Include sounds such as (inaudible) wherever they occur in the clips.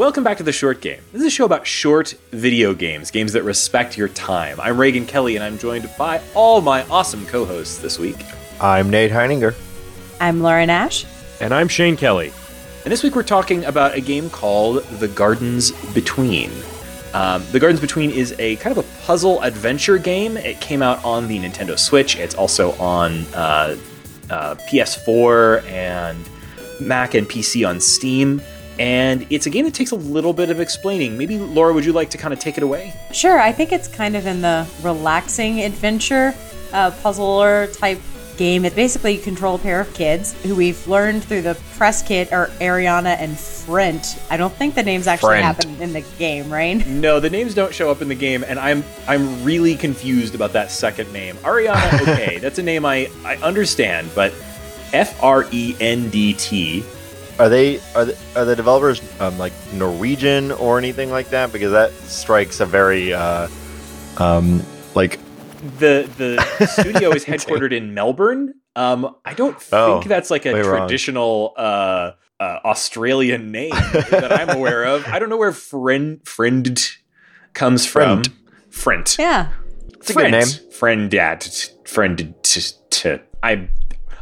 Welcome back to the Short Game. This is a show about short video games, games that respect your time. I'm Raygan Kelly, and I'm joined by all my awesome co hosts this week. I'm Nate Heininger. I'm Laura Nash. And I'm Shane Kelly. And this week we're talking about a game called The Gardens Between. Um, the Gardens Between is a kind of a puzzle adventure game. It came out on the Nintendo Switch. It's also on uh, uh, PS4 and Mac and PC on Steam. And it's a game that takes a little bit of explaining. Maybe, Laura, would you like to kind of take it away? Sure. I think it's kind of in the relaxing adventure uh, puzzler type game. It basically you control a pair of kids who we've learned through the press kit are Ariana and Frendt. I don't think the names actually Frendt. happen in the game, right? No, the names don't show up in the game, and I'm I'm really confused about that second name. Ariana, okay, (laughs) that's a name I, I understand, but F R E N D T. Are they are the, are the developers um, like Norwegian or anything like that? Because that strikes a very uh, um, like The the (laughs) studio is headquartered in Melbourne. Um, I don't think Oh, that's like a traditional uh, uh, Australian name that I'm aware of. I don't know where friend friend comes from. Friend. Yeah. It's a good name. Friend dad. Friend.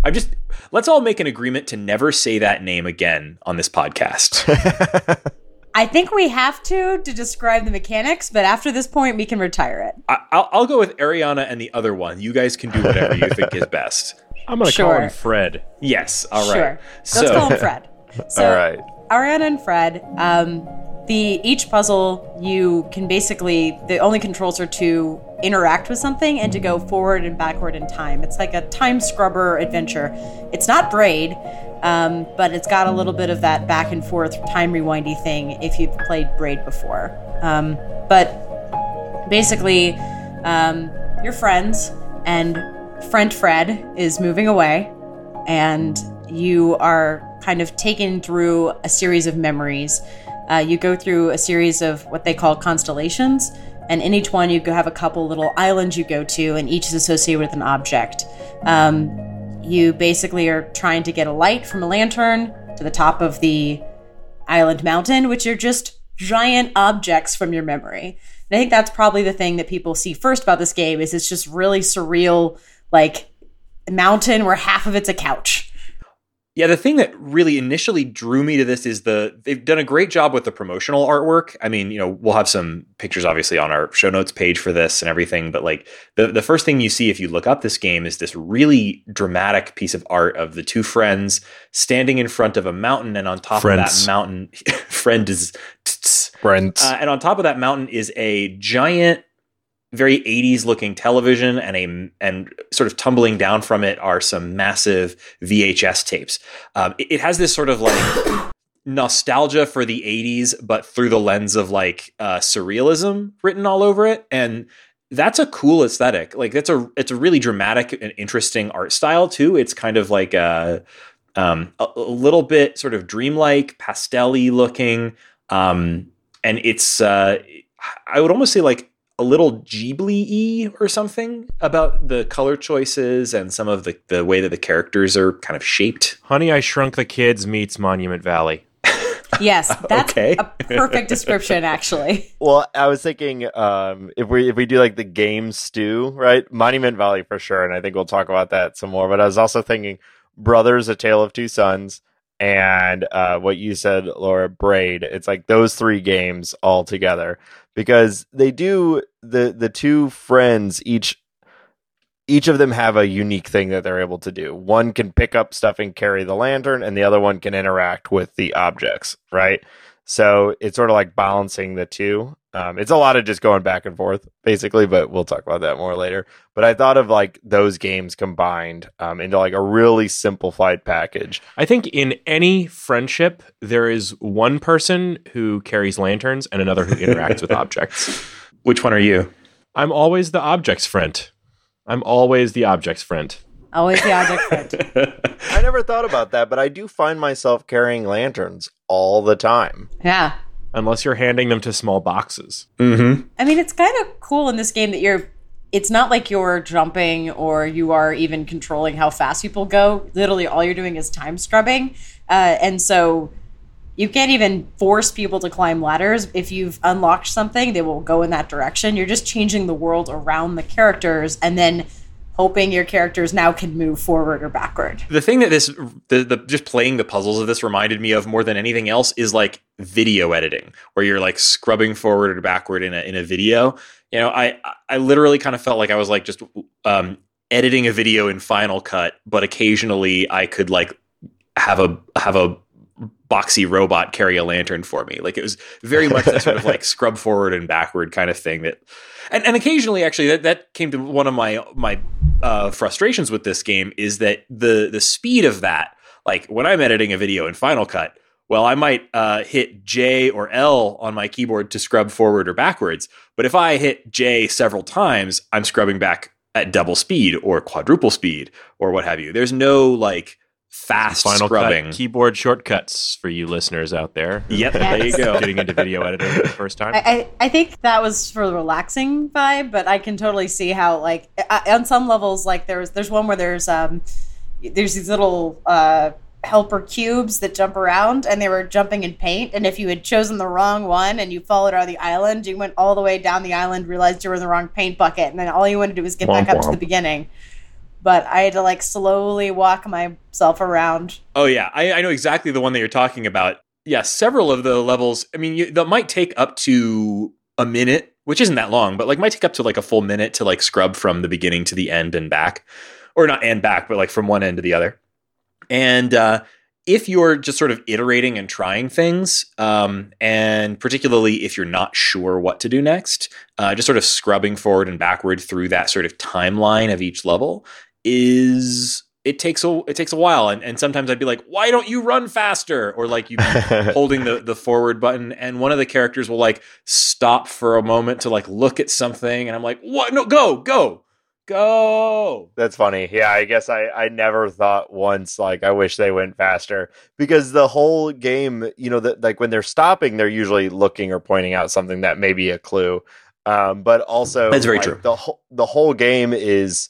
i'm just. Let's all make an agreement to never say that name again on this podcast. (laughs) I think we have to to describe the mechanics, but after this point, we can retire it. I, I'll, I'll go with Ariana and the other one. You guys can do whatever you think is best. I'm going to call him Fred. Yes. All right. Sure. So, Let's call him Fred. (laughs) So, all right. Ariana and Fred, um, the each puzzle you can basically the only controls are to interact with something and to go forward and backward in time. It's like a time scrubber adventure. It's not Braid, um, but it's got a little bit of that back and forth time rewindy thing if you've played Braid before. Um, but basically, um, you're friends, and friend Fred is moving away, and you are kind of taken through a series of memories. Uh, you go through a series of what they call constellations, and in each one, you have a couple little islands you go to, and each is associated with an object. Um, you basically are trying to get a light from a lantern to the top of the island mountain, which are just giant objects from your memory. And I think that's probably the thing that people see first about this game is it's just really surreal, like a mountain where half of it's a couch. Yeah, the thing that really initially drew me to this is the they've done a great job with the promotional artwork. I mean, you know, we'll have some pictures obviously on our show notes page for this and everything, but like the the first thing you see if you look up this game is this really dramatic piece of art of the two friends standing in front of a mountain and on top of that mountain (laughs) friend is Brent. uh, and on top of that mountain is a giant, very 80s looking television, and a and sort of tumbling down from it are some massive VHS tapes. Um, it, it has this sort of like nostalgia for the 80s, but through the lens of like uh, surrealism written all over it, and that's a cool aesthetic. Like that's a it's a really dramatic and interesting art style too. It's kind of like a um, a, a little bit sort of dreamlike, pastel-y looking. Um, and it's uh, I would almost say like a little Ghibli-y or something about the color choices and some of the the way that the characters are kind of shaped. Honey, I Shrunk the Kids meets Monument Valley. (laughs) Yes, that's Okay. a perfect description, actually. (laughs) well, I was thinking um, if we if we do like the game stew, right? Monument Valley for sure, and I think we'll talk about that some more. But I was also thinking Brothers: A Tale of Two Sons, and uh, what you said, Laura Braid. It's like those three games all together because they do the the two friends each each of them have a unique thing that they're able to do. One can pick up stuff and carry the lantern, and the other one can interact with the objects, right? So it's sort of like balancing the two. Um, it's a lot of just going back and forth, basically, but we'll talk about that more later. But I thought of like those games combined um, into like a really simplified package. I think in any friendship, there is one person who carries lanterns and another who interacts with (laughs) objects. Which one are you? I'm always the objects friend. I'm always the objects friend. Always the object friend. (laughs) I never thought about that, but I do find myself carrying lanterns all the time. Yeah. Unless you're handing them to small boxes. mm-hmm. I mean, it's kind of cool in this game that you're. It's not like you're jumping or you are even controlling how fast people go. Literally, all you're doing is time scrubbing, uh, and so You can't even force people to climb ladders. If you've unlocked something, they will go in that direction. You're just changing the world around the characters and then hoping your characters now can move forward or backward. The thing that this, the, the just playing the puzzles of this reminded me of more than anything else is like video editing, where you're like scrubbing forward or backward in a in a video. You know, I I literally kind of felt like I was like just um, editing a video in Final Cut, but occasionally I could like have a have a boxy robot carry a lantern for me. Like it was very much that sort of like (laughs) scrub forward and backward kind of thing that and, and occasionally actually that, that came to one of my my uh, frustrations with this game is that the the speed of that like when I'm editing a video in Final Cut well, I might uh, hit J or L on my keyboard to scrub forward or backwards. But if I hit J several times, I'm scrubbing back at double speed or quadruple speed or what have you. There's no like fast Final scrubbing. Cut keyboard shortcuts for you listeners out there. Yep, there you go. Getting into video editing for the first time. I, I, I think that was for the relaxing vibe, but I can totally see how like uh, on some levels like there's there's one where there's um there's these little uh helper cubes that jump around and they were jumping in paint and if you had chosen the wrong one and you followed on the island you went all the way down the island realized you were in the wrong paint bucket and then all you wanted to do was get Womp back up to the beginning but i had to like slowly walk myself around Oh yeah, I, I know exactly the one that you're talking about. Yeah, several of the levels. I mean, you, that might take up to a minute, which isn't that long, but like might take up to like a full minute to like scrub from the beginning to the end and back, or not and back, but like from one end to the other. And uh, if you're just sort of iterating and trying things, um, and particularly if you're not sure what to do next, uh, just sort of scrubbing forward and backward through that sort of timeline of each level is it takes a it takes a while and, and sometimes I'd be like, why don't you run faster? Or like you (laughs) holding the, the forward button and one of the characters will like stop for a moment to like look at something and I'm like, what? No, go, go, go. That's funny. Yeah, I guess I, I never thought once like I wish they went faster because the whole game, you know, that like when they're stopping, they're usually looking or pointing out something that may be a clue. Um, but also That's very like, true. The whole the whole game is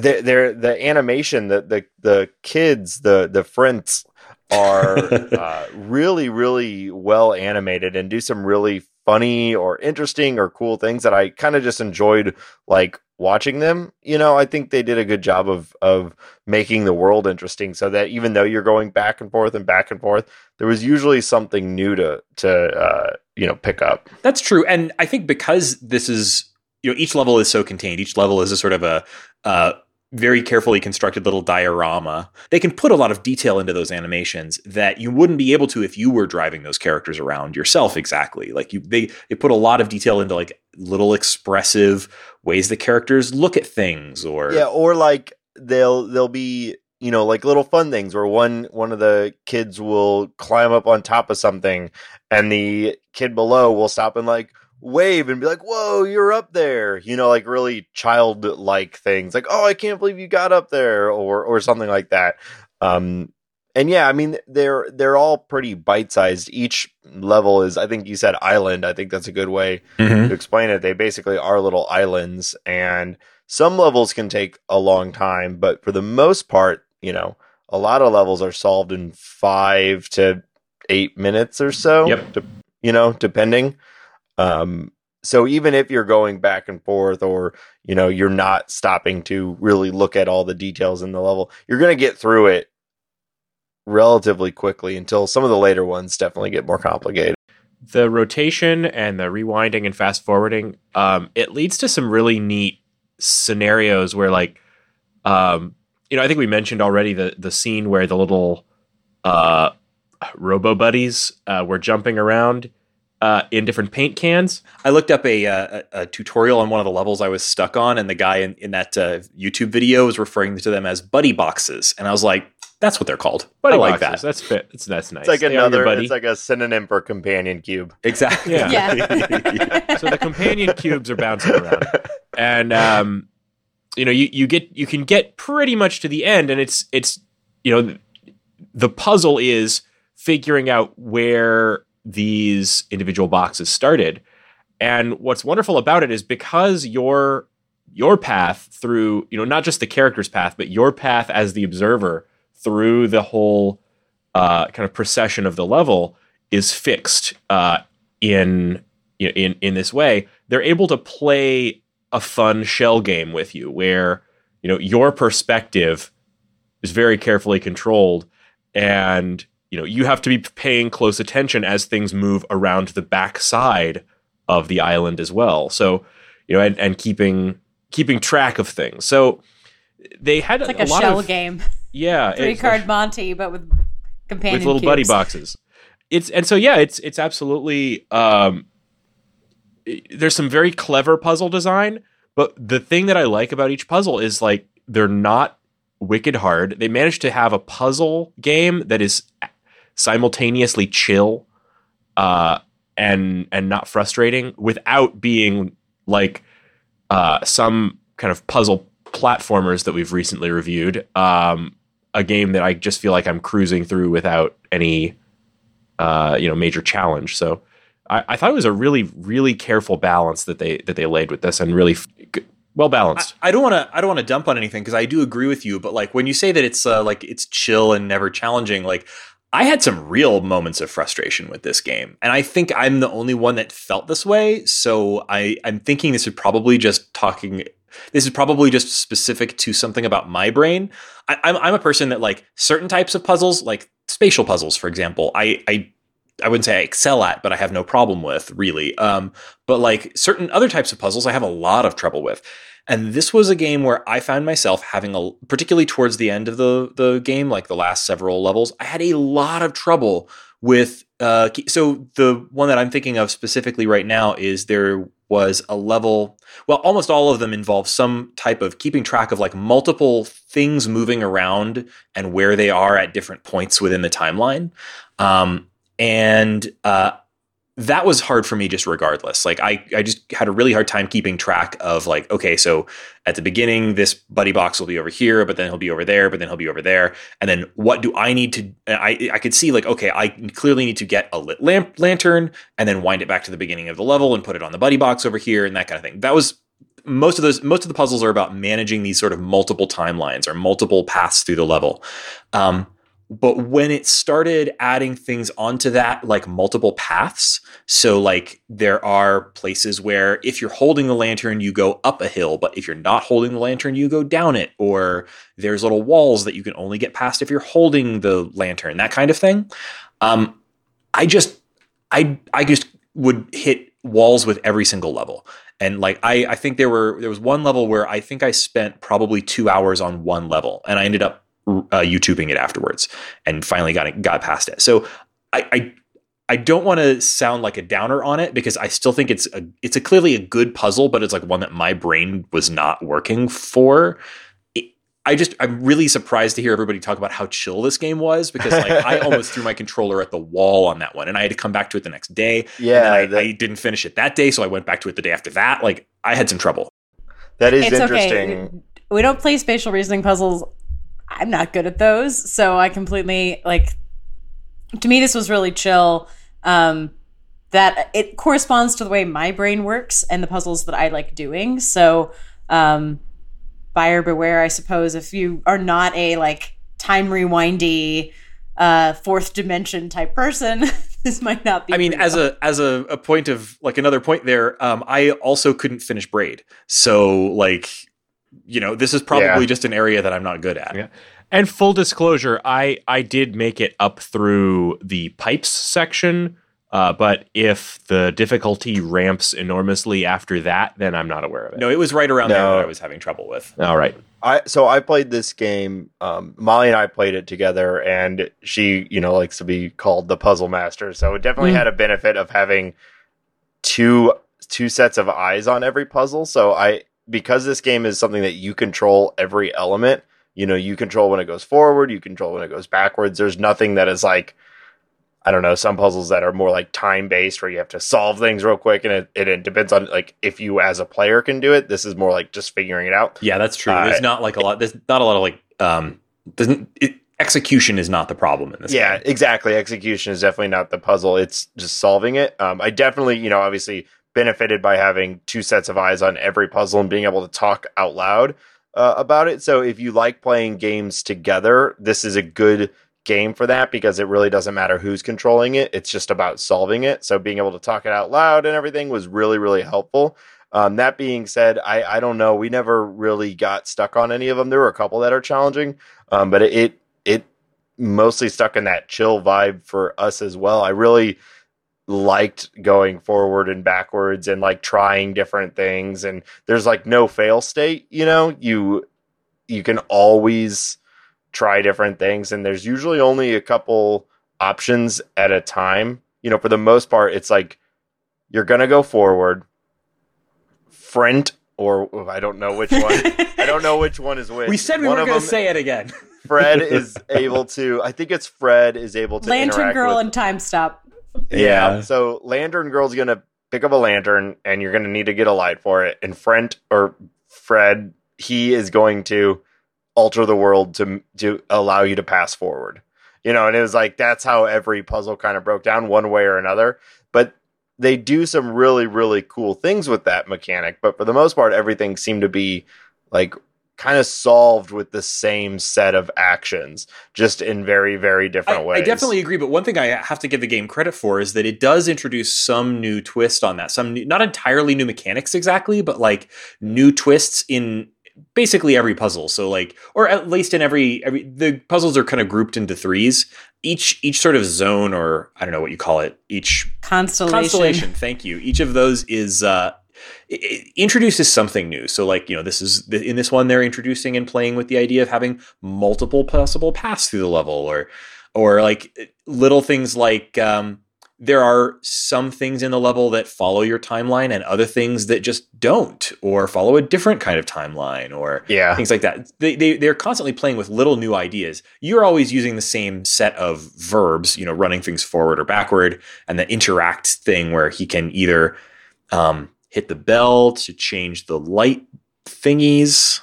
they're, they're the animation that the the kids the the friends are (laughs) uh, really really well animated and do some really funny or interesting or cool things that I kind of just enjoyed like watching them you know I think they did a good job of of making the world interesting so that even though you're going back and forth and back and forth there was usually something new to to uh, you know pick up That's true. And I think because this is, you know, each level is so contained, each level is a sort of a, uh, very carefully constructed little diorama. They can put a lot of detail into those animations that you wouldn't be able to if you were driving those characters around yourself exactly. Like you they they put a lot of detail into like little expressive ways the characters look at things or Yeah, or like they'll they'll be you know like little fun things where one one of the kids will climb up on top of something and the kid below will stop and like wave and be like whoa you're up there you know like really childlike things like oh i can't believe you got up there or or something like that um and yeah i mean they're they're all pretty bite-sized each level is i think you said island i think that's a good way Mhm. to explain it, they basically are little islands, and some levels can take a long time, but for the most part, you know, a lot of levels are solved in five to eight minutes or so. Yep. de- you know, depending. Um, so even if you're going back and forth, or you know, you're not stopping to really look at all the details in the level, you're going to get through it relatively quickly until some of the later ones definitely get more complicated. the rotation and the rewinding and fast forwarding um, it leads to some really neat scenarios where like um, you know i think we mentioned already the the scene where the little uh, robo buddies uh, were jumping around uh, in different paint cans I looked up a, uh, a, a tutorial on one of the levels I was stuck on, and the guy in, in that uh, YouTube video was referring to them as buddy boxes, and I was like, "That's what they're called." buddy I like boxes. that that's fit that's, that's nice It's like They another. buddy. It's like a synonym for companion cube. exactly. Yeah. Yeah. (laughs) so the companion cubes are bouncing around and um, you know you, you get you can get pretty much to the end and it's it's you know the puzzle is figuring out where these individual boxes started. And what's wonderful about it is because your your path through you know not just the character's path but your path as the observer through the whole uh, kind of procession of the level is fixed uh, in in in this way, they're able to play a fun shell game with you, where you know your perspective is very carefully controlled, and you know you have to be paying close attention as things move around the back side of the island as well. So you know, and, and keeping keeping track of things. So they had It's like a, a, shell of game. yeah, (laughs) Three card Monty, but with companion with little buddy boxes. It's and so yeah, it's it's absolutely um there's some very clever puzzle design, but the thing that I like about each puzzle is like they're not wicked hard. They managed to have a puzzle game that is simultaneously chill uh and and not frustrating without being like uh some kind of puzzle platformers that we've recently reviewed. Um a game that I just feel like I'm cruising through without any, uh, you know, major challenge. So I, I thought it was a really, really careful balance that they that they laid with this, and really f- well balanced. I, I don't want to. I don't want to dump on anything because I do agree with you. But like when you say that it's uh, like it's chill and never challenging, like I had some real moments of frustration with this game, and I think I'm the only one that felt this way. So I I'm thinking this is probably just talking. This is probably just specific to something about my brain. I, I'm I'm a person that like certain types of puzzles, like spatial puzzles, for example. I I I wouldn't say I excel at, but I have no problem with really. Um, but like certain other types of puzzles, I have a lot of trouble with. And this was a game where I found myself having a, particularly towards the end of the the game, like the last several levels, I had a lot of trouble with. Uh, so the one that I'm thinking of specifically right now is there was a level. Well, almost all of them involve some type of keeping track of like multiple things moving around and where they are at different points within the timeline. Um, and uh, that was hard for me just regardless. Like I, I just had a really hard time keeping track of like okay so at the beginning this buddy box will be over here but then he'll be over there but then he'll be over there. And then what do i need to i i could see like okay i clearly need to get a lit lamp lantern and then wind it back to the beginning of the level and put it on the buddy box over here and that kind of thing. That was most of those most of the puzzles are about managing these sort of multiple timelines or multiple paths through the level. Um, but when it started adding things onto that like multiple paths so like there are places where if you're holding the lantern you go up a hill but if you're not holding the lantern you go down it or there's little walls that you can only get past if you're holding the lantern that kind of thing. Um, i just i i just would hit walls with every single level. And like I, I think there were there was one level where I think I spent probably two hours on one level, and I ended up uh, YouTubing it afterwards, and finally got it, got past it. So I I, I don't want to sound like a downer on it because I still think it's a it's a clearly a good puzzle, but it's like one that my brain was not working for. It, I just I'm really surprised to hear everybody talk about how chill this game was because like I (laughs) almost threw my controller at the wall on that one, and I had to come back to it the next day. Yeah, And I, that, I didn't finish it that day, so I went back to it the day after that. Like I had some trouble. that is it's interesting. okay. We, we don't play spatial reasoning puzzles. I'm not good at those, so I completely like. To me, this was really chill. Um, that it corresponds to the way my brain works and the puzzles that I like doing. So, um, buyer beware, I suppose. If you are not a like time rewindy, uh, fourth dimension type person, (laughs) this might not be. I mean, for as a as a, a point of like another point there, um, I also couldn't finish braid. So like, you know, this is probably Yeah. just an area that I'm not good at. Yeah. And full disclosure, I I did make it up through the pipes section, uh, but if the difficulty ramps enormously after that, then I'm not aware of it. No, it was right around there that I was having trouble with. All right. I so I played this game. Um, Molly and I played it together, and she, you know, likes to be called the puzzle master. So it definitely Mm. had a benefit of having two two sets of eyes on every puzzle. So I because this game is something that you control every element. You know, you control when it goes forward, you control when it goes backwards. There's nothing that is like I don't know, some puzzles that are more like time based where you have to solve things real quick and it, it, it depends on like if you as a player can do it. This is more like just figuring it out. Yeah, that's true. Uh, there's not like a lot. There's not a lot of like. Um, doesn't it, execution is not the problem in this. yeah, game. exactly. Execution is definitely not the puzzle. It's just solving it. Um, I definitely, you know, obviously benefited by having two sets of eyes on every puzzle and being able to talk out loud uh, about it. So if you like playing games together, this is a good game for that because it really doesn't matter who's controlling it. It's just about solving it. So being able to talk it out loud and everything was really, really helpful. Um, that being said, I, I don't know. We never really got stuck on any of them. There were a couple that are challenging, um, but it, it it mostly stuck in that chill vibe for us as well. I really liked going forward and backwards and like trying different things. And there's like no fail state. You know, you you can always try different things, and there's usually only a couple options at a time. You know, for the most part, it's like you're gonna go forward front or I don't know which one. I don't know which one is (laughs) which. We said we one were going to say it again. Fred is able to. I think it's (laughs) Fred is able to. Lantern interact Girl and Time Stop. Yeah. So Lantern Girl's gonna pick up a lantern, and you're gonna need to get a light for it. And Frendt or Fred, he is going to alter the world to to allow you to pass forward. You know, and it was like that's how every puzzle kind of broke down one way or another. But they do some really really cool things with that mechanic. But for the most part, everything seemed to be like kind of solved with the same set of actions, just in very very different I, ways. I definitely agree, but one thing I have to give the game credit for is that it does introduce some new twist on that. Some new, not entirely new mechanics exactly, but like new twists in basically every puzzle. So like, or at least in every every the puzzles are kind of grouped into threes. Each each sort of zone, or I don't know what you call it. Each Constellation. constellation. Thank you. Each of those is uh, it, it introduces something new. So, like you know, this is in this one they're introducing and playing with the idea of having multiple possible paths through the level, or or like little things like um, there are some things in the level that follow your timeline and other things that just don't, or follow a different kind of timeline, or Yeah. things like that. They, they they're constantly playing with little new ideas. You're always using the same set of verbs, you know, running things forward or backward, and the interact thing where he can either um, hit the bell to change the light thingies.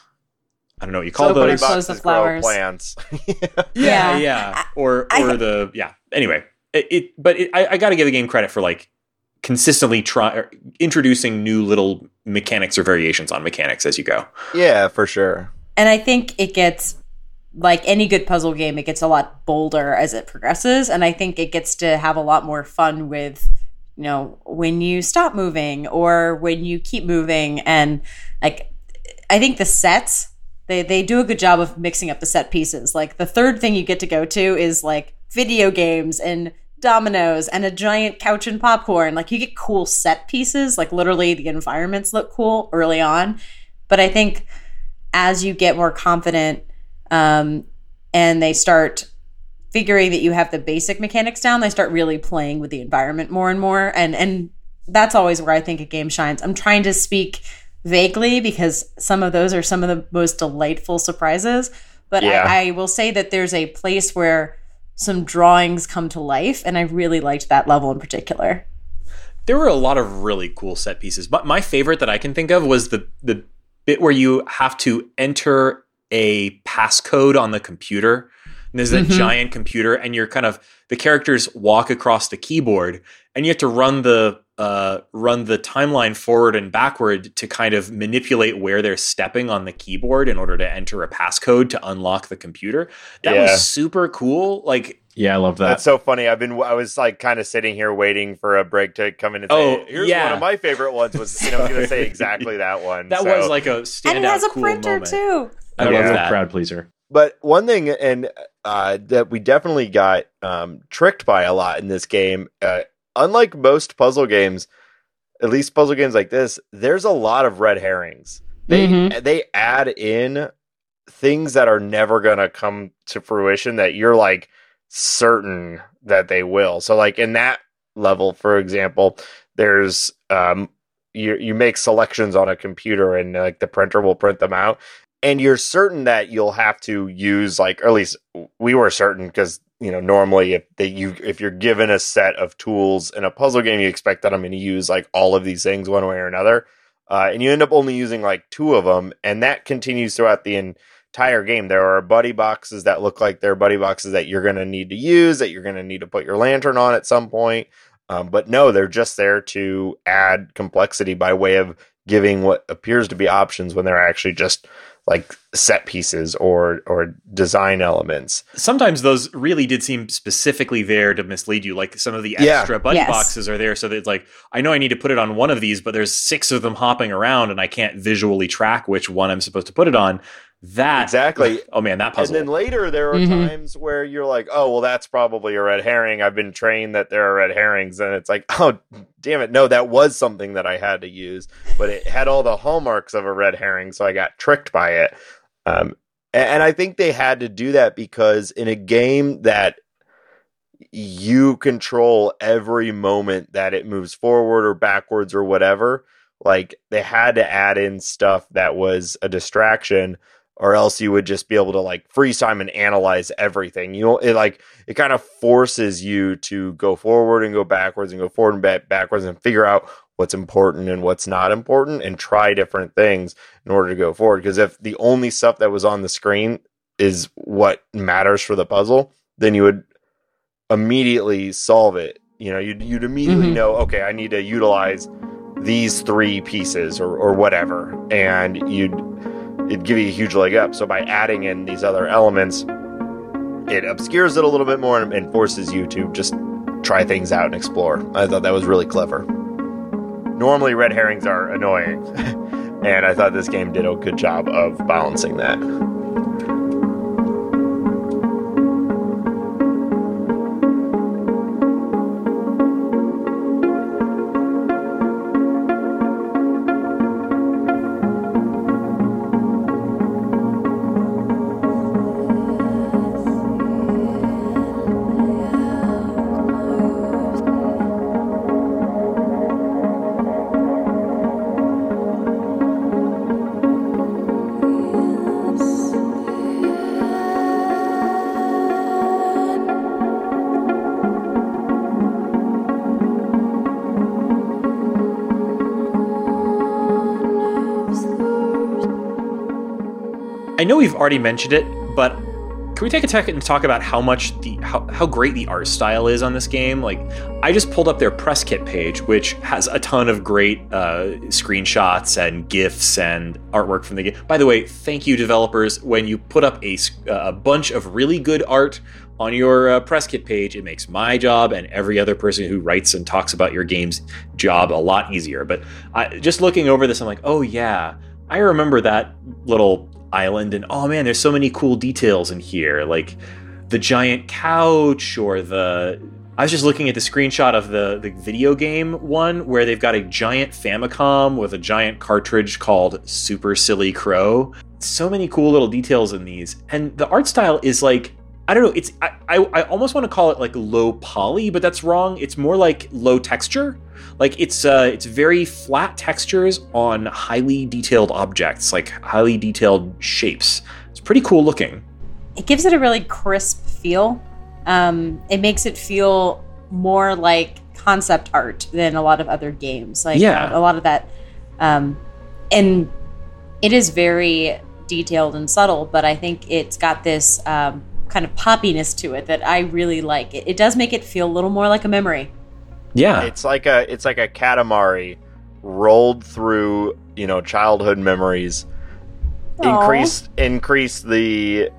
I don't know what you call So open those. and close the Boxes grow flowers. plants. (laughs) Yeah, Yeah. yeah, or I- or the yeah. Anyway, it, it but it, I, I got to give the game credit for like consistently try introducing new little mechanics or variations on mechanics as you go. yeah, for sure. And I think it gets like any good puzzle game, it gets a lot bolder as it progresses. And I think it gets to have a lot more fun with, you know, when you stop moving or when you keep moving. And like, I think the sets, they, they do a good job of mixing up the set pieces. Like, the third thing you get to go to is like video games and dominoes and a giant couch and popcorn. Like, you get cool set pieces. Like, literally, the environments look cool early on. But I think as you get more confident um, and they start figuring that you have the basic mechanics down, they start really playing with the environment more and more. And and that's always where I think a game shines. I'm trying to speak vaguely because some of those are some of the most delightful surprises. But Yeah. I, I will say that there's a place where some drawings come to life, and I really liked that level in particular. There were a lot of really cool set pieces, but my favorite that I can think of was the the bit where you have to enter a passcode on the computer. And there's that Mhm. giant computer, and you're kind of the characters walk across the keyboard, and you have to run the uh, run the timeline forward and backward to kind of manipulate where they're stepping on the keyboard in order to enter a passcode to unlock the computer. That Yeah. was super cool. Like Yeah, I love that. That's so funny. I've been I was like kind of sitting here waiting for a break to come in and say, Oh, here's yeah. one of my favorite ones was you know, I'm gonna say (laughs) exactly that one. that So- was like a standout and it has a cool printer moment. too. I I love love that. crowd pleaser. But one thing, and uh, that we definitely got um, tricked by a lot in this game, uh, unlike most puzzle games, at least puzzle games like this, there's a lot of red herrings. They Mhm. they add in things that are never gonna come to fruition that you're like certain that they will. So like in that level, for example, there's um you you make selections on a computer and like the printer will print them out and you're certain that you'll have to use like or at least we were certain because you know normally if they you if you're given a set of tools in a puzzle game you expect that i'm going to use like all of these things one way or another uh, and you end up only using like two of them and that continues throughout the entire game. There are buddy boxes that look like they're buddy boxes that you're going to need to use that you're going to need to put your lantern on at some point Um, but no, they're just there to add complexity by way of giving what appears to be options when they're actually just like set pieces or or design elements. Sometimes those really did seem specifically there to mislead you. Like some of the Yeah. extra button Yes. boxes are there so that it's like I know I need to put it on one of these, but there's six of them hopping around and I can't visually track which one I'm supposed to put it on. That Exactly. (laughs) Oh man, that puzzle. And then later there are Mhm. times where you're like, oh well, that's probably a red herring. I've been trained that there are red herrings, and it's like, (laughs) oh damn it, no, that was something that I had to use, but it had all the hallmarks of a red herring, so I got tricked by it. Um, a- and I think they had to do that because in a game that you control every moment that it moves forward or backwards or whatever, like they had to add in stuff that was a distraction or else you would just be able to like freeze time and analyze everything. You know, it like it kind of forces you to go forward and go backwards and go forward and back backwards and figure out what's important and what's not important and try different things in order to go forward. Because if the only stuff that was on the screen is what matters for the puzzle, then you would immediately solve it. You know, you'd you'd immediately Mhm. know, okay, I need to utilize these three pieces or, or whatever. And you'd it'd give you a huge leg up. So by adding in these other elements, it obscures it a little bit more and, and forces you to just try things out and explore. I thought that was really clever. Normally, red herrings are annoying, (laughs) and I thought this game did a good job of balancing that. Know we've already mentioned it, but can we take a second and talk about how much the how, how great the art style is on this game? Like, I just pulled up their press kit page, which has a ton of great uh, screenshots and gifs and artwork from the game. By the way, thank you developers. When you put up a, a bunch of really good art on your uh, press kit page, it makes my job and every other person who writes and talks about your game's job a lot easier. But I, just looking over this, I'm like, oh yeah, I remember that little island, and oh man, there's so many cool details in here, like the giant couch or the. I was just looking at the screenshot of the the video game one where they've got a giant Famicom with a giant cartridge called Super Silly Crow. So many cool little details in these, and the art style is like I don't know. It's I, I, I almost want to call it like low poly, but that's wrong. It's more like low texture. Like it's uh it's very flat textures on highly detailed objects, like highly detailed shapes. It's pretty cool looking. it gives it a really crisp feel. Um, it makes it feel more like concept art than a lot of other games. Like Yeah. a lot of that, um, and it is very detailed and subtle. But I think it's got this um, kind of poppiness to it that I really like. It, it does make it feel a little more like a memory. Yeah. It's like a it's like a Katamari rolled through you know childhood memories. Aw. Increase increase the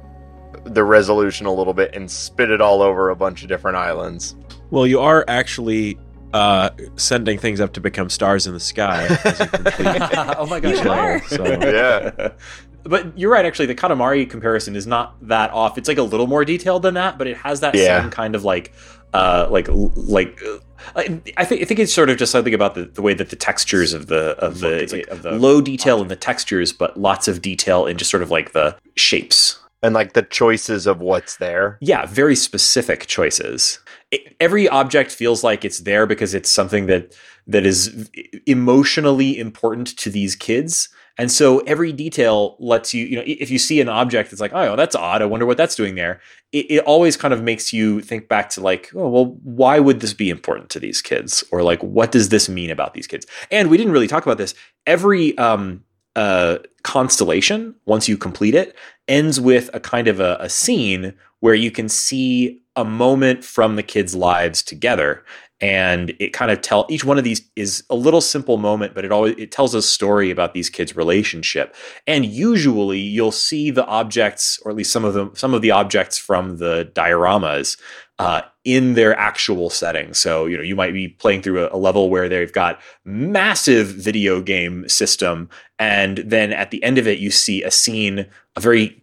the resolution a little bit and spit it all over a bunch of different islands. Well, you are actually uh, sending things up to become stars in the sky. as you (laughs) complete (laughs) oh my You gosh. are. So Yeah. (laughs) But you're right, actually, the Katamari comparison is not that off. It's like a little more detailed than that, but it has that Yeah. same kind of like, uh, like, like, uh, I think I think it's sort of just something about the, the way that the textures of the of the, It's like of the low detail in the textures, but lots of detail in just sort of like the shapes. And like the choices of what's there. Yeah, very specific choices. It, every object feels like it's there because it's something that that is emotionally important to these kids. And so every detail lets you, you know, if you see an object that's like, oh, that's odd. I wonder what that's doing there. It, it always kind of makes you think back to like, oh, well, why would this be important to these kids? Or like, what does this mean about these kids? And we didn't really talk about this. Every um, uh, constellation, once you complete it, ends with a kind of a, a scene where you can see a moment from the kids' lives together. And it kind of tell each one of these is a little simple moment but it always it tells a story about these kids relationship. And usually you'll see the objects or at least some of them some of the objects from the dioramas uh, in their actual setting. So you know you might be playing through a, a level where they've got massive video game system and then at the end of it you see a scene a very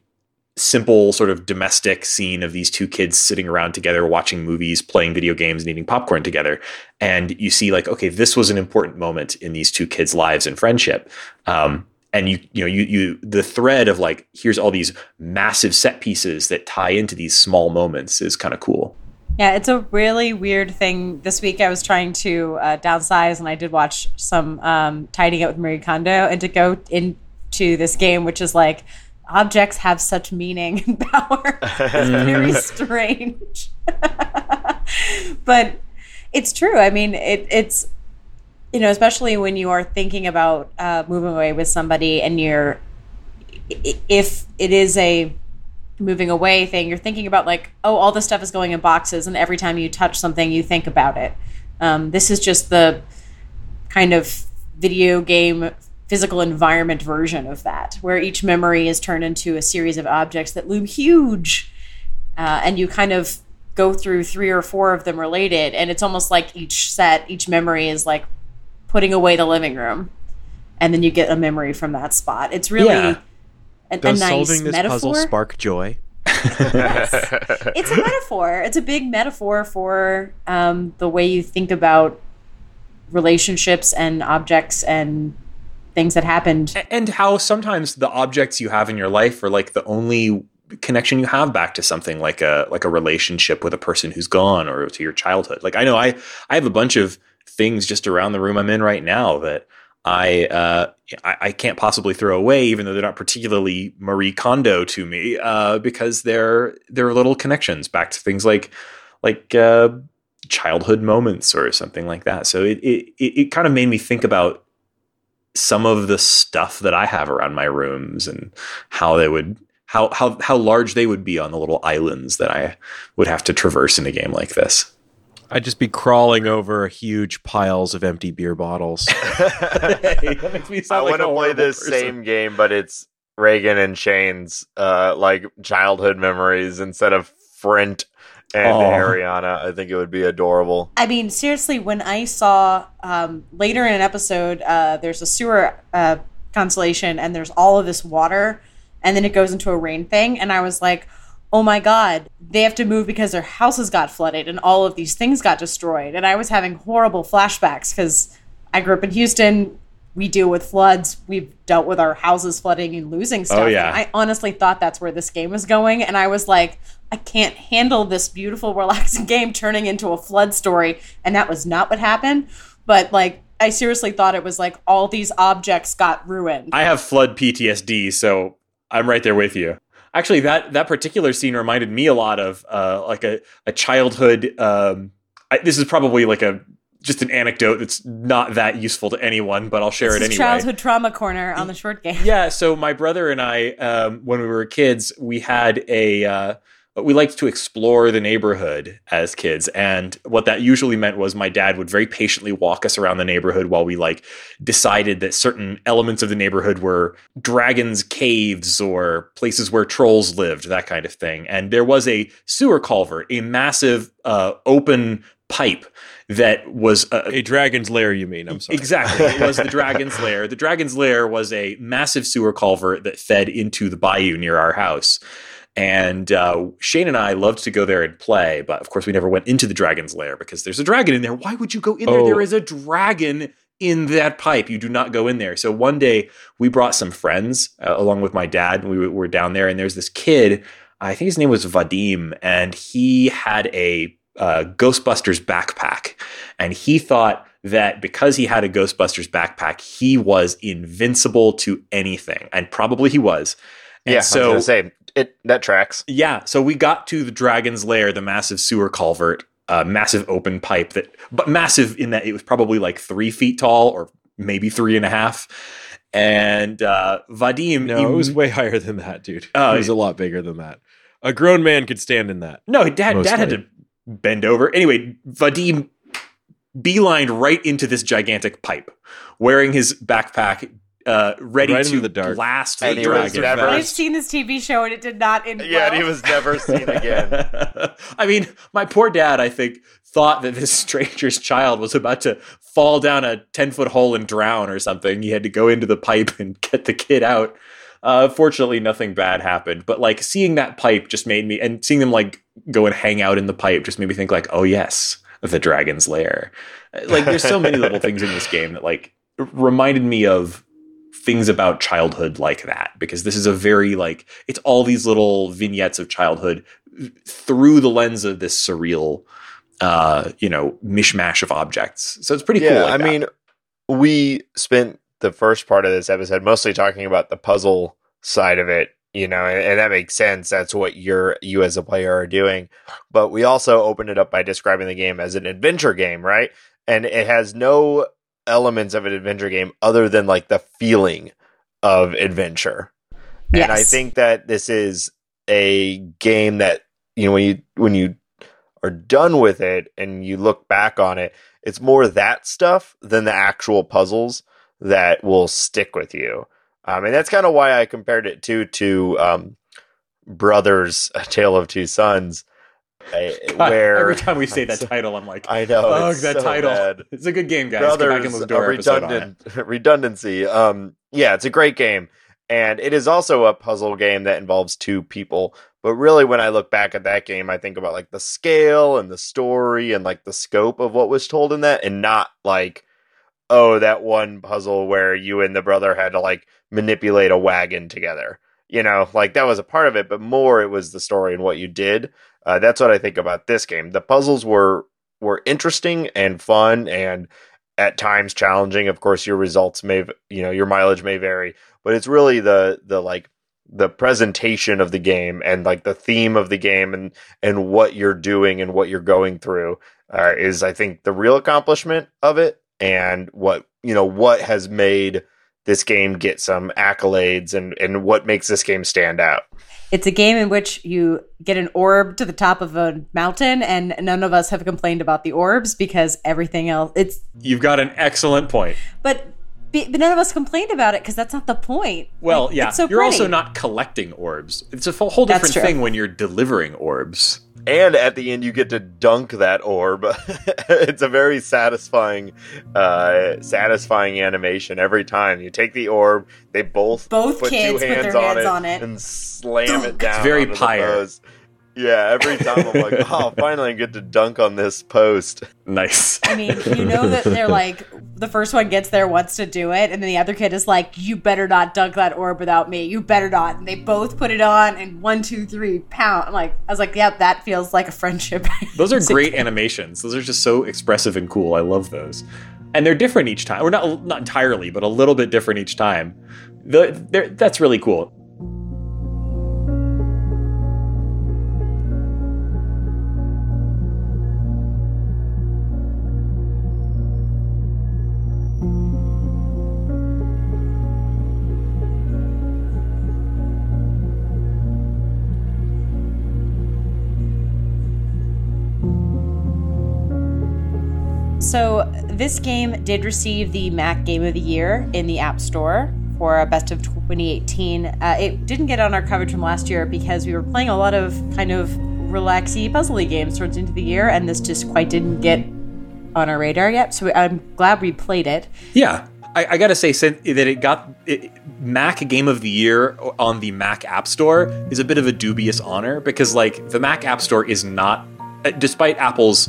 simple sort of domestic scene of these two kids sitting around together watching movies playing video games and eating popcorn together. And you see like okay this was an important moment in these two kids lives and friendship. Um, and you you know you you the thread of like here's all these massive set pieces that tie into these small moments is kind of cool. Yeah, it's a really weird thing. This week I was trying to uh, downsize and I did watch some um, Tidying Up with Marie Kondo and to go into this game, which is like objects have such meaning and (laughs) power. it's very strange. (laughs) but it's true. I mean, it, it's, you know, especially when you are thinking about uh, moving away with somebody and you're, if it is a, moving away thing, you're thinking about like, oh, all this stuff is going in boxes, and every time you touch something, you think about it. Um, this is just the kind of video game physical environment version of that, where each memory is turned into a series of objects that loom huge, uh, and you kind of go through three or four of them related, and it's almost like each set, each memory is like putting away the living room, and then you get a memory from that spot. It's really Yeah. a, a Does nice solving this metaphor puzzle spark joy? (laughs) it's a metaphor. It's a big metaphor for um, the way you think about relationships and objects and things that happened. And how sometimes the objects you have in your life are like the only connection you have back to something like a like a relationship with a person who's gone or to your childhood like i know i i have a bunch of things just around the room i'm in right now that i uh i, I can't possibly throw away even though they're not particularly marie kondo to me uh because they're they're little connections back to things like like uh childhood moments or something like that so it it, it, it kind of made me think about some of the stuff that I have around my rooms and how they would how how how large they would be on the little islands that I would have to traverse in a game like this. I'd just be crawling over huge piles of empty beer bottles. (laughs) (laughs) that makes me I want to play this same game, but it's Raygan and Shane's uh, like childhood memories instead of Frendt and Aw. Ariana. I think it would be adorable. I mean, seriously, when I saw um, later in an episode, uh, there's a sewer uh, constellation and there's all of this water, and then it goes into a rain thing, and I was like, oh my god, they have to move because their houses got flooded and all of these things got destroyed. And I was having horrible flashbacks because I grew up in Houston. We deal with floods. We've dealt with our houses flooding and losing stuff. Oh, yeah. And I honestly thought that's where this game was going. And I was like, I can't handle this beautiful, relaxing (laughs) game turning into a flood story. And that was not what happened. But like, I seriously thought it was like all these objects got ruined. I have flood PTSD, so I'm right there with you. Actually, that that particular scene reminded me a lot of uh, like a a childhood. Um, I, this is probably like a just an anecdote that's not that useful to anyone, but I'll share this it anyway. childhood trauma corner on the short game. Yeah, so my brother and I, um, when we were kids, we had a uh, we liked to explore the neighborhood as kids, and what that usually meant was my dad would very patiently walk us around the neighborhood while we like decided that certain elements of the neighborhood were dragons' caves or places where trolls lived, that kind of thing. And there was a sewer culvert, a massive uh, open pipe that was uh, a dragon's lair, you mean? I'm sorry. Exactly. It was the (laughs) Dragon's Lair. The Dragon's Lair was a massive sewer culvert that fed into the bayou near our house. And uh, Shane and I loved to go there and play, but of course we never went into the Dragon's Lair because there's a dragon in there. Why would you go in there? Oh. There is a dragon in that pipe. You do not go in there. So one day we brought some friends uh, along with my dad, and we were down there. And there's this kid. I think his name was Vadim, and he had a uh, Ghostbusters backpack, and he thought that because he had a Ghostbusters backpack, he was invincible to anything, and probably he was. And yeah, so I was gonna say it. That tracks. yeah, so we got to the Dragon's Lair, the massive sewer culvert, uh, massive open pipe that, but massive in that it was probably like three feet tall or maybe three and a half. And uh, Vadim, No, it was way higher than that, dude. Oh, it was a lot bigger than that. A grown man could stand in that. no, dad, dad had to bend over. Anyway, Vadim beelined right into this gigantic pipe, wearing his backpack, uh, ready Right to the dark. blast And the he was dragon. never- I've seen this TV show and it did not end Yeah, and well. he was never (laughs) seen again. (laughs) I mean, my poor dad, I think, thought that this (laughs) stranger's child was about to fall down a 10 foot hole and drown or something. He had to go into the pipe and get the kid out. Uh, fortunately, nothing bad happened. But like seeing that pipe just made me, and seeing them like go and hang out in the pipe just made me think, like, oh, yes, the dragon's lair. Like, there's so many little things in this game that like reminded me of things about childhood like that because this is a very like it's all these little vignettes of childhood through the lens of this surreal uh you know mishmash of objects so it's pretty yeah, cool like I that. mean, we spent the first part of this episode mostly talking about the puzzle side of it, you know, and, and that makes sense. That's what you're you as a player are doing. But we also opened it up by describing the game as an adventure game, right? And it has no elements of an adventure game other than like the feeling of adventure. And I think that this is a game that you know when you when you are done with it and you look back on it, it's more that stuff than the actual puzzles that will stick with you. Um, and that's kind of why I compared it to to um, Brothers: A Tale of Two Sons, (laughs) where every time we say that title i'm like I know oh that so title bad. it's a good game guys go back and listen to our episode on it. redundant (laughs) redundancy. Um, yeah, it's a great game, and it is also a puzzle game that involves two people. But really, when I look back at that game, I think about like the scale and the story and like the scope of what was told in that, and not like, oh, that one puzzle where you and the brother had to like manipulate a wagon together. You know, like that was a part of it, but more it was the story and what you did. Uh, that's what I think about this game. The puzzles were were interesting and fun and at times challenging. Of course, your results may, you know, your mileage may vary, but it's really the the like the presentation of the game and like the theme of the game and and what you're doing and what you're going through uh, is, I think, the real accomplishment of it and what you know what has made this game get some accolades and and what makes this game stand out. It's a game in which you get an orb to the top of a mountain, and none of us have complained about the orbs because everything else. It's you've got an excellent point but but none of us complained about it because that's not the point. well Like, yeah so you're also not collecting orbs it's a whole different thing when you're delivering orbs and at the end you get to dunk that orb (laughs) it's a very satisfying uh satisfying animation every time you take the orb they both Both put kids two put hands, their on, hands it on it. and slam it down It's very onto the pyre. Post. yeah every time i'm like (laughs) oh finally i get to dunk on this post nice I mean, you know that they're like the first one gets there wants to do it, and then the other kid is like, "You better not dunk that orb without me. You better not." And they both put it on, and one, two, three, pound. I'm like, I was like, "Yep, that feels like a friendship." (laughs) Those are great animations. Those are just so expressive and cool. I love those. And they're different each time. Or not not entirely, but a little bit different each time. The, that's really cool. So this game did receive the Mac Game of the Year in the App Store for a Best of 2018. Uh, it didn't get on our coverage from last year because we were playing a lot of kind of relaxy, puzzly games towards of the year, and this just quite didn't get on our radar yet. So I'm glad we played it. Yeah. I, I gotta say that it got it, Mac Game of the Year on the Mac App Store is a bit of a dubious honor because like the Mac App Store is not, uh, despite Apple's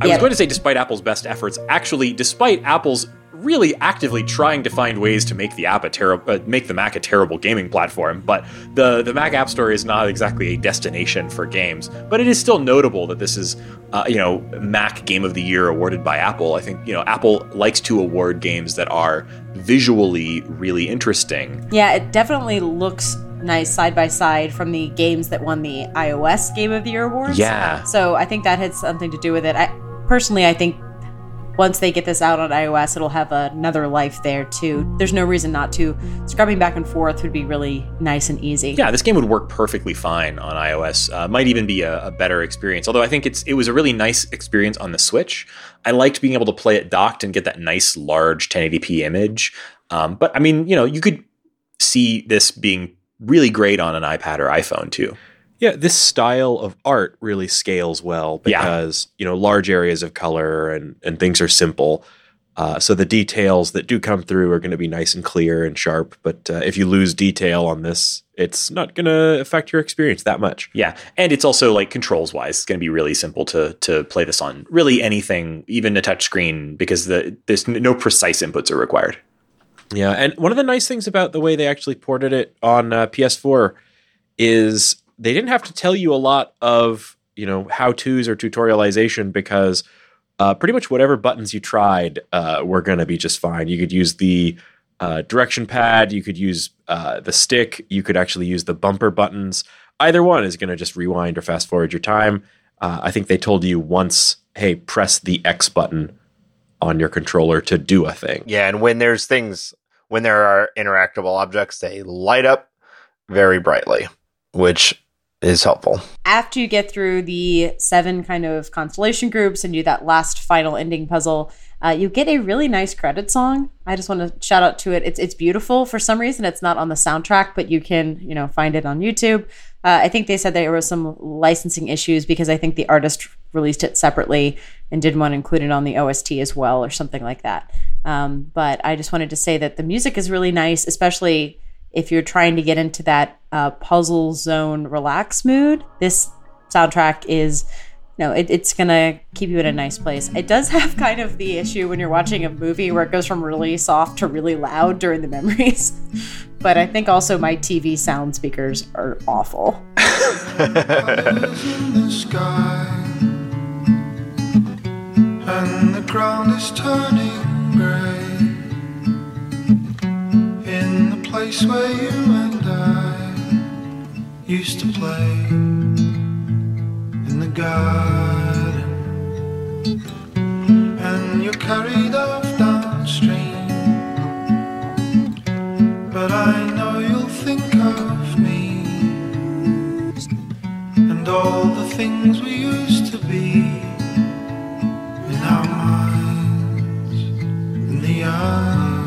I Yeah. was going to say despite Apple's best efforts, actually despite Apple's really actively trying to find ways to make the app a terrible uh, make the Mac a terrible gaming platform, but the the Mac App Store is not exactly a destination for games, but it is still notable that this is uh, you know Mac Game of the Year awarded by Apple. I think you know Apple likes to award games that are visually really interesting. Yeah, it definitely looks nice side by side from the games that won the iOS Game of the Year awards. Yeah. So I think that had something to do with it. I personally, I think once they get this out on iOS, it'll have another life there too. There's no reason not to. Scrubbing back and forth would be really nice and easy. Yeah, this game would work perfectly fine on iOS. Uh, might even be a, a, better experience. Although I think it's it was a really nice experience on the Switch. I liked being able to play it docked and get that nice large 1080p image. Um, but I mean, you know, you could see this being really great on an iPad or iPhone too. Yeah, this style of art really scales well because yeah. you know large areas of color and and things are simple. Uh, so the details that do come through are going to be nice and clear and sharp. But uh, if you lose detail on this, it's not going to affect your experience that much. Yeah, and it's also like controls wise, it's going to be really simple to to play this on really anything, even a touch screen, because the there's no precise inputs are required. Yeah, and one of the nice things about the way they actually ported it on uh, PS4 is they didn't have to tell you a lot of you know how tos or tutorialization because uh, pretty much whatever buttons you tried uh, were going to be just fine. You could use the uh, direction pad, you could use uh, the stick, you could actually use the bumper buttons. Either one is going to just rewind or fast forward your time. Uh, I think they told you once, hey, press the X button on your controller to do a thing. Yeah, and when there's things, when there are interactable objects, they light up very brightly, which is helpful. After you get through the seven kind of constellation groups and do that last final ending puzzle, uh, you get a really nice credit song. I just want to shout out to it. It's it's beautiful. For some reason, it's not on the soundtrack, but you can you know find it on YouTube. Uh, I think they said there were some licensing issues because I think the artist released it separately and didn't want to include it on the OST as well or something like that. Um, but I just wanted to say that the music is really nice, especially if you're trying to get into that uh, puzzle zone relax mood, this soundtrack is no, it, it's gonna keep you in a nice place. It does (laughs) have kind of the issue when you're watching a movie where it goes from really soft to really loud during the memories. (laughs) but I think also my TV sound speakers are awful. (laughs) and the ground is turning gray place where you and I used to play in the garden. And you carried off downstream. But I know you'll think of me and all the things we used to be in our minds in the eye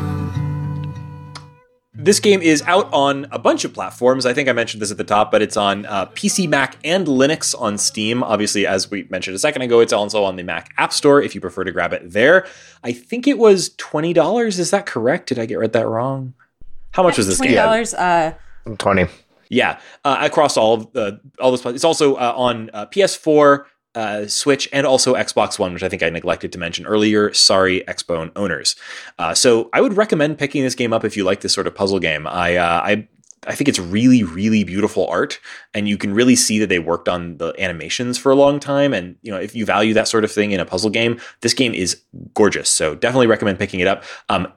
this game is out on a bunch of platforms. I think I mentioned this at the top, but it's on uh, PC, Mac, and Linux on Steam. Obviously, as we mentioned a second ago, it's also on the Mac App Store if you prefer to grab it there. I think it was twenty dollars. Is that correct? Did I get read that wrong? How much was this $20, game? Twenty dollars. Uh, Twenty. Yeah, uh, across all of the all this. It's also uh, on uh, PS4, uh, Switch and also Xbox One, which I think I neglected to mention earlier. Sorry, Xbone owners. Uh, so I would recommend picking this game up if you like this sort of puzzle game. I uh, I I think it's really, really beautiful art, and you can really see that they worked on the animations for a long time. And you know, if you value that sort of thing in a puzzle game, this game is gorgeous. So definitely recommend picking it up. Um,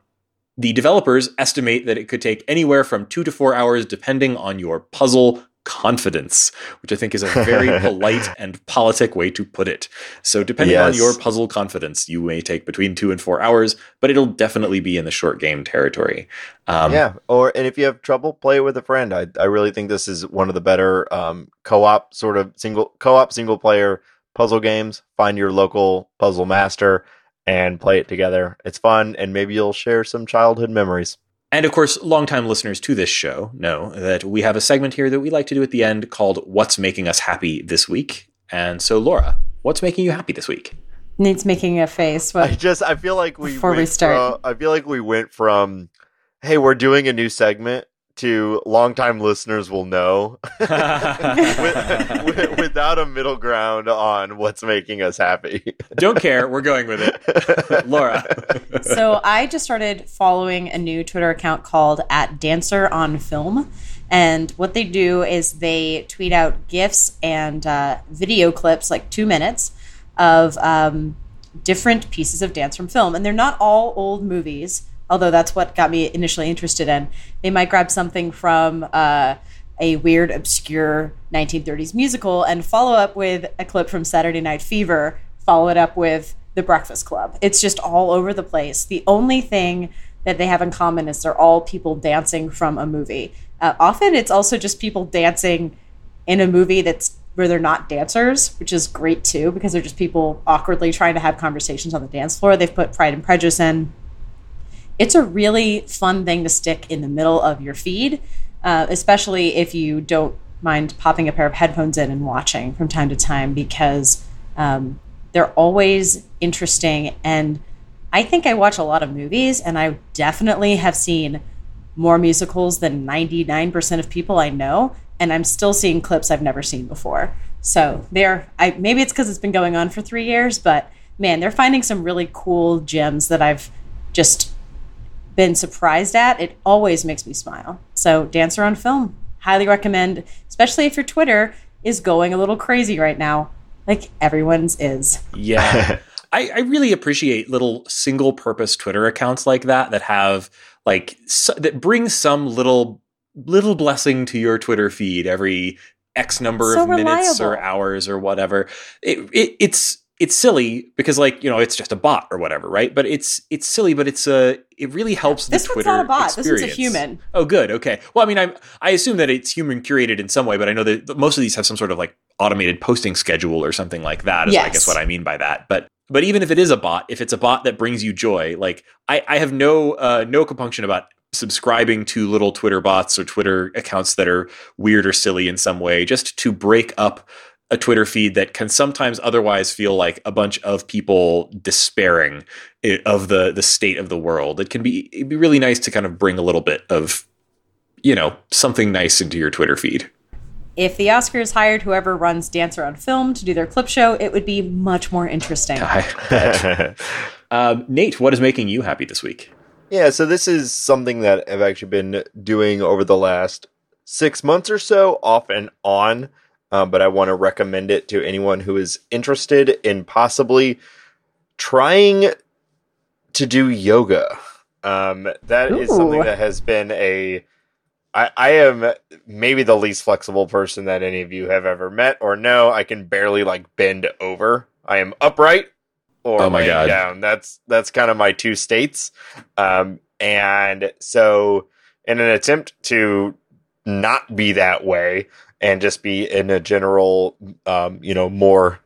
the developers estimate that it could take anywhere from two to four hours, depending on your puzzle confidence, which I think is a (laughs) very polite and politic way to put it. So, depending yes. on your puzzle confidence, you may take between two and four hours, but it'll definitely be in the short game territory. Um, yeah, or and if you have trouble, play it with a friend. I I really think this is one of the better um, co-op sort of single co-op single player puzzle games. Find your local puzzle master and play it together. It's fun, and maybe you'll share some childhood memories. And of course, longtime listeners to this show know that we have a segment here that we like to do at the end called What's Making Us Happy This Week. And so, Laura, what's making you happy this week? Needs making a face. What, I just, I feel like we before we start. From, I feel like we went from, hey, we're doing a new segment to longtime listeners will know (laughs) with, with, (laughs) without a middle ground on what's making us happy. Don't care. We're going with it. (laughs) Laura. so I just started following a new Twitter account called at Dancer on Film. And what they do is they tweet out GIFs and uh, video clips, like two minutes, of um, different pieces of dance from film. And they're not all old movies although that's what got me initially interested in. They might grab something from uh, a weird, obscure 1930s musical and follow up with a clip from Saturday Night Fever, follow it up with the Breakfast Club. It's just all over the place. The only thing that they have in common is they're all people dancing from a movie. Uh, often it's also just people dancing in a movie that's where they're not dancers, which is great too because they're just people awkwardly trying to have conversations on the dance floor. They've put Pride and Prejudice in. It's a really fun thing to stick in the middle of your feed, uh, especially if you don't mind popping a pair of headphones in and watching from time to time because um, they're always interesting. And I think I watch a lot of movies, and I definitely have seen more musicals than 99% of people I know and I'm still seeing clips I've never seen before. So they're I maybe it's because it's been going on for three years, but man, they're finding some really cool gems that I've just been surprised at. It always makes me smile. So Dancer on Film, highly recommend, especially if your Twitter is going a little crazy right now, like everyone's is. Yeah. (laughs) I, I really appreciate little single purpose Twitter accounts like that that have like so, that bring some little little blessing to your Twitter feed every X number So of minutes or hours or whatever. It, it it's it's silly because like you know it's just a bot or whatever, right? But it's it's silly, but it's a it really helps This the one's Twitter not a bot. This one's a experience. human. Oh, good. Okay. Well, I mean, I I assume that it's human curated in some way, but I know that most of these have some sort of like automated posting schedule or something like that. Is I guess what I mean by that. But but even if it is a bot, if it's a bot that brings you joy, like I I have no uh, no compunction about subscribing to little Twitter bots or Twitter accounts that are weird or silly in some way, just to break up a Twitter feed that can sometimes otherwise feel like a bunch of people despairing of the the state of the world. It can be it'd be really nice to kind of bring a little bit of you know something nice into your Twitter feed. If the Oscars hired whoever runs Dancer on Film to do their clip show, it would be much more interesting. I bet. (laughs) um, Nate, what is making you happy this week? Yeah, so this is something that I've actually been doing over the last six months or so, off and on. Um, but I want to recommend it to anyone who is interested in possibly trying to do yoga. Um, that is something that has been a. I, I am maybe the least flexible person that any of you have ever met or know. I can barely like bend over. I am upright or Oh my God. down. That's that's kind of my two states. Um, and so, in an attempt to not be that way and just be in a general, um, you know, more,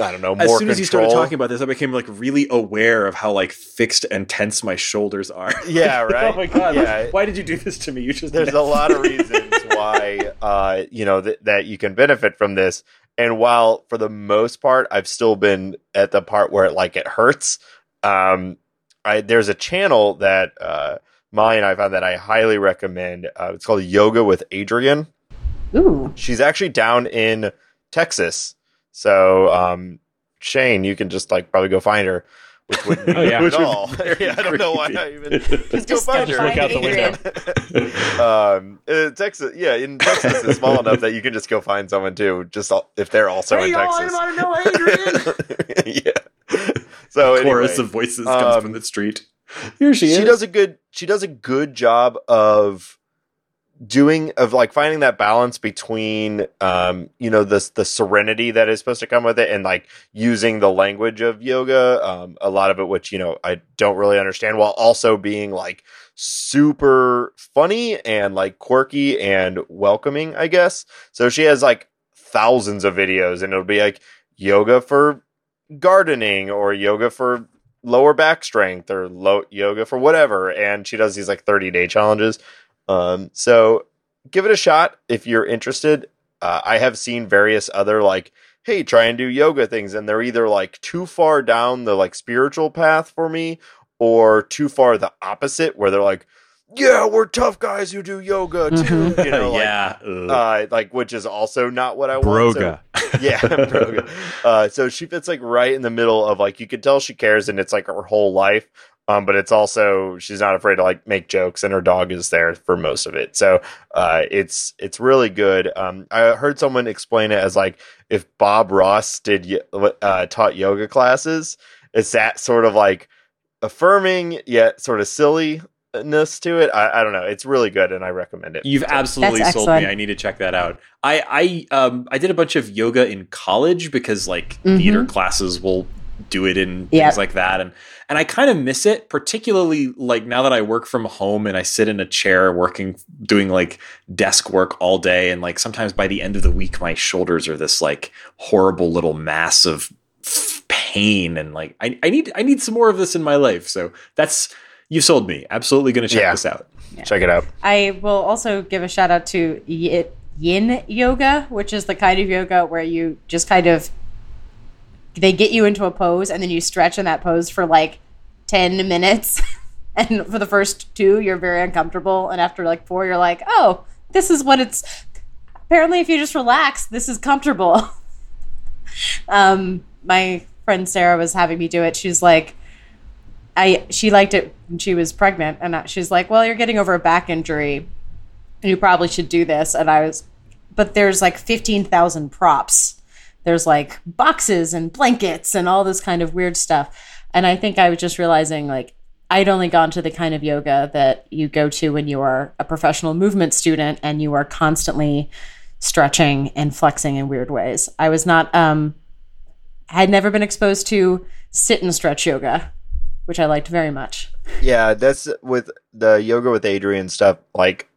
I don't know, more As soon as you started talking about this, I became like really aware of how like fixed and tense my shoulders are. (laughs) Yeah, (laughs) right. oh my god! Yeah. Why did you do this to me? You just there's a lot of reasons (laughs) why uh you know th- that you can benefit from this and while for the most part i've still been at the part where it like it hurts um i there's a channel that uh molly and i found that i highly recommend uh, it's called yoga with adriene Ooh. she's actually down in texas so um shane you can just like probably go find her which wouldn't be (laughs) Oh, yeah. at Which would (laughs) all (laughs) Yeah, i don't know why i even just go Just find go her find out the window. Um, uh, Texas, yeah, in Texas is small enough that you can just go find someone too, just al- if they're also in Texas. to know Adriene. yeah. So anyway, Chorus of voices comes um, from the street. Here she, she is. does a good she does a good job of doing of like finding that balance between um you know the the serenity that is supposed to come with it and like using the language of yoga um a lot of it which you know I don't really understand while also being like super funny and like quirky and welcoming I guess so she has like thousands of videos and it'll be like yoga for gardening or yoga for lower back strength or low yoga for whatever and she does these like 30 day challenges. Um so give it a shot if you're interested. Uh, i have seen various other like hey try and do yoga things and they're either like too far down the like spiritual path for me or too far the opposite where they're like yeah we're tough guys who do yoga too you know (laughs) like, yeah. uh, like which is also not what I want. So- Broga. (laughs) yeah, Broga. Uh, so she fits like right in the middle of like you could tell she cares and it's like her whole life. Um, but it's also she's not afraid to like make jokes and her dog is there for most of it. So uh, it's it's really good. Um, I heard someone explain it as like if Bob Ross did uh, taught yoga classes, it's that sort of like affirming yet sort of silliness to it. I, I don't know. It's really good and I recommend it. You've absolutely That's sold me. I need to check that out. I I um I did a bunch of yoga in college because like Mhm. theater classes will do it in Yep. things like that and and I kind of miss it particularly like now that I work from home and I sit in a chair working doing like desk work all day and like sometimes by the end of the week my shoulders are this like horrible little mass of pain and like I, I need I need some more of this in my life so that's you sold me absolutely going to check Yeah. this out Check it out. I will also give a shout out to yin yoga, which is the kind of yoga where you just kind of they get you into a pose and then you stretch in that pose for like 10 minutes. (laughs) and for the first two, you're very uncomfortable. And after like four, you're like, oh, this is what it's. Apparently, if you just relax, this is comfortable. (laughs) um, my friend Sarah was having me do it. She's like, I she liked it when she was pregnant, and she's like, "Well, you're getting over a back injury, and you probably should do this." And I was, but there's like fifteen thousand props. There's like boxes and blankets and all this kind of weird stuff. And I think I was just realizing like I'd only gone to the kind of yoga that you go to when you are a professional movement student and you are constantly stretching and flexing in weird ways. I was not um had never been exposed to sit and stretch yoga, which I liked very much. Yeah, that's with the yoga with Adriene stuff. Like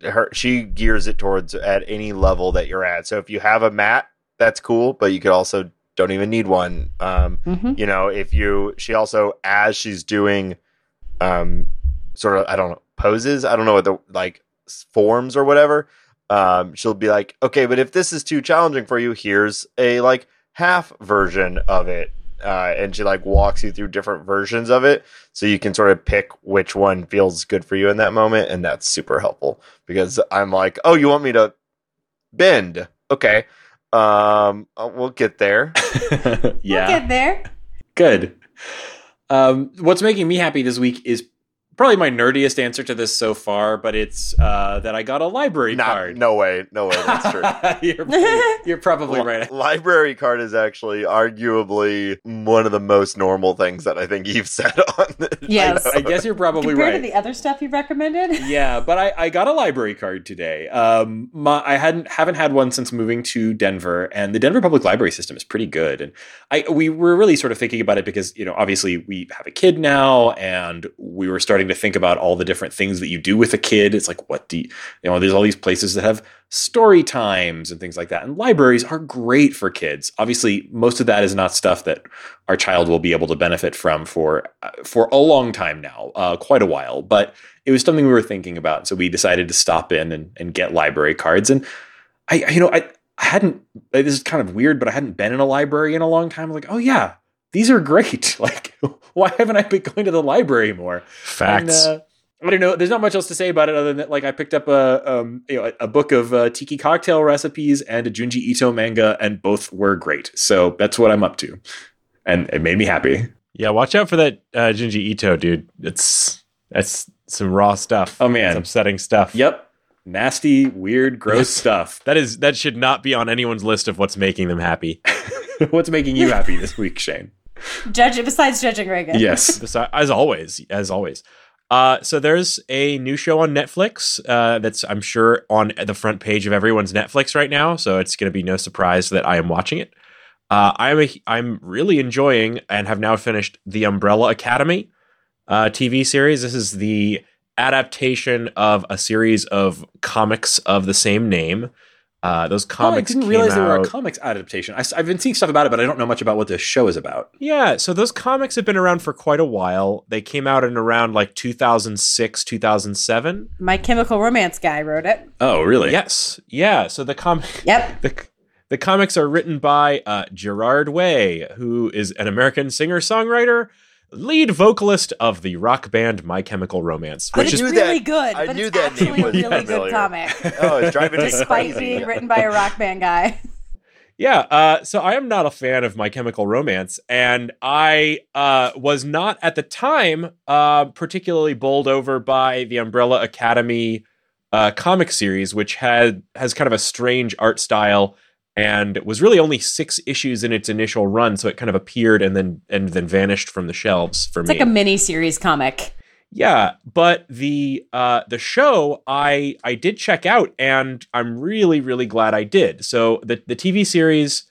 her, she gears it towards at any level that you're at. So if you have a mat, that's cool, but you could also don't even need one. Um, Mhm. you know, if you, she also as she's doing, um, sort of I don't know poses. I don't know what the like forms or whatever. Um, she'll be like, okay, but if this is too challenging for you, here's a like half version of it. Uh, and she like walks you through different versions of it so you can sort of pick which one feels good for you in that moment and that's super helpful because i'm like oh you want me to bend okay um uh, we'll get there (laughs) yeah We'll get there. Good. Um, what's making me happy this week is probably my nerdiest answer to this so far, but it's uh, that I got a library Not, card. no way no way that's true (laughs) you're, you're probably right. library card is actually arguably one of the most normal things that i think you've said (laughs) on this Yes. I guess you're probably right. Compared right. to the other stuff you recommended. (laughs) yeah, but I, I got a library card today. Um, my, I hadn't haven't had one since moving to Denver, and the Denver Public Library system is pretty good. And I we were really sort of thinking about it because you know obviously we have a kid now, and we were starting to think about all the different things that you do with a kid. It's like what do you, you know? There's all these places that have story times and things like that, and libraries are great for kids. Obviously, most of that is not stuff that our child will be able to benefit from for uh, for a long time now, uh, quite a while, but it was something we were thinking about. So we decided to stop in and, and get library cards. And I, you know, I, I hadn't, this is kind of weird, but I hadn't been in a library in a long time. Like, oh yeah, these are great. (laughs) Like, why haven't I been going to the library more? Facts. And, uh, I don't know. There's not much else to say about it other than that, like I picked up a um, you know a, book of uh, tiki cocktail recipes and a Junji Ito manga, and both were great. So that's what I'm up to, and it made me happy. yeah, watch out for that uh, Junji Ito, dude. It's that's some raw stuff. Oh, man. It's upsetting stuff. Yep, nasty, weird, gross (laughs) stuff. That is that should not be on anyone's list of what's making them happy. (laughs) What's making you happy this week, Shane? Judge besides judging Raygan. Yes. (laughs) Besi- as always, as always. Uh, so there's a new show on Netflix uh, that's I'm sure on the front page of everyone's Netflix right now. So it's going to be no surprise that I am watching it. Uh, I'm a, I'm really enjoying and have now finished the Umbrella Academy uh, TV series. This is the adaptation of a series of comics of the same name. Uh, those Oh, I didn't came realize they were a comics adaptation. I, have been seeing stuff about it, but I don't know much about what this show is about. Yeah, so those comics have been around for quite a while. They came out in around like 2006, 2007. My Chemical Romance guy wrote it. Oh, really? Yes. Yeah, so the comic (laughs) Yep. the the comics are written by uh, Gerard Way, who is an American singer-songwriter, lead vocalist of the rock band My Chemical Romance, which it's is knew that- really good. I but knew it's that name actually a was really familiar. good comic. (laughs) oh it's driving me Despite crazy being written by a rock band guy. (laughs) Yeah, uh, so I am not a fan of My Chemical Romance, and I uh, was not at the time uh, particularly bowled over by the Umbrella Academy uh, comic series, which had has kind of a strange art style and was really only six issues in its initial run, so it kind of appeared and then and then vanished from the shelves for It's me. like a mini series comic. Yeah, but the uh the show I I did check out and I'm really really glad I did. So the the TV series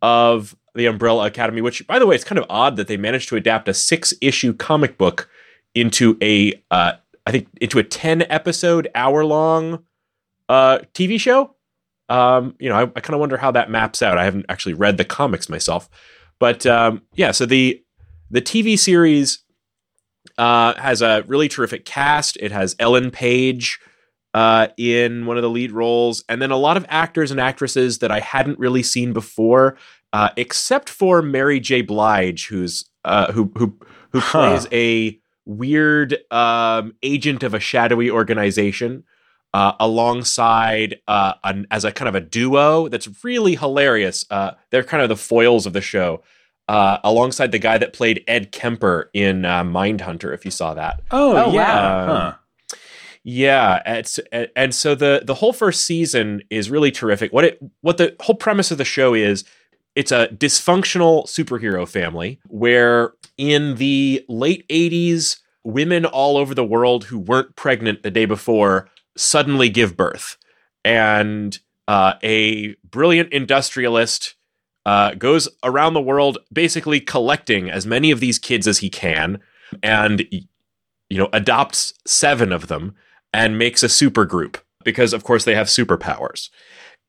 of the Umbrella Academy, which, by the way, it's kind of odd that they managed to adapt a six issue comic book into a, uh, I think, into a 10 episode, hour long uh, TV show. Um, you know, I, I kind of wonder how that maps out. I haven't actually read the comics myself, but um, yeah. So the the TV series uh, has a really terrific cast. It has Ellen Page uh, in one of the lead roles, and then a lot of actors and actresses that I hadn't really seen before, uh, except for Mary J. Blige, who's uh, who who who Huh. plays a weird um, agent of a shadowy organization. Uh, alongside uh, an, as a kind of a duo that's really hilarious. Uh, they're kind of the foils of the show. Uh, alongside the guy that played Ed Kemper in uh, Mindhunter, if you saw that. Oh, Oh, yeah. wow. Huh. Yeah, it's and so the the whole first season is really terrific. What it what the whole premise of the show is, it's a dysfunctional superhero family where in the late 80s, women all over the world who weren't pregnant the day before suddenly give birth. And uh, a brilliant industrialist uh, goes around the world basically collecting as many of these kids as he can and you know adopts seven of them and makes a super group because of course they have superpowers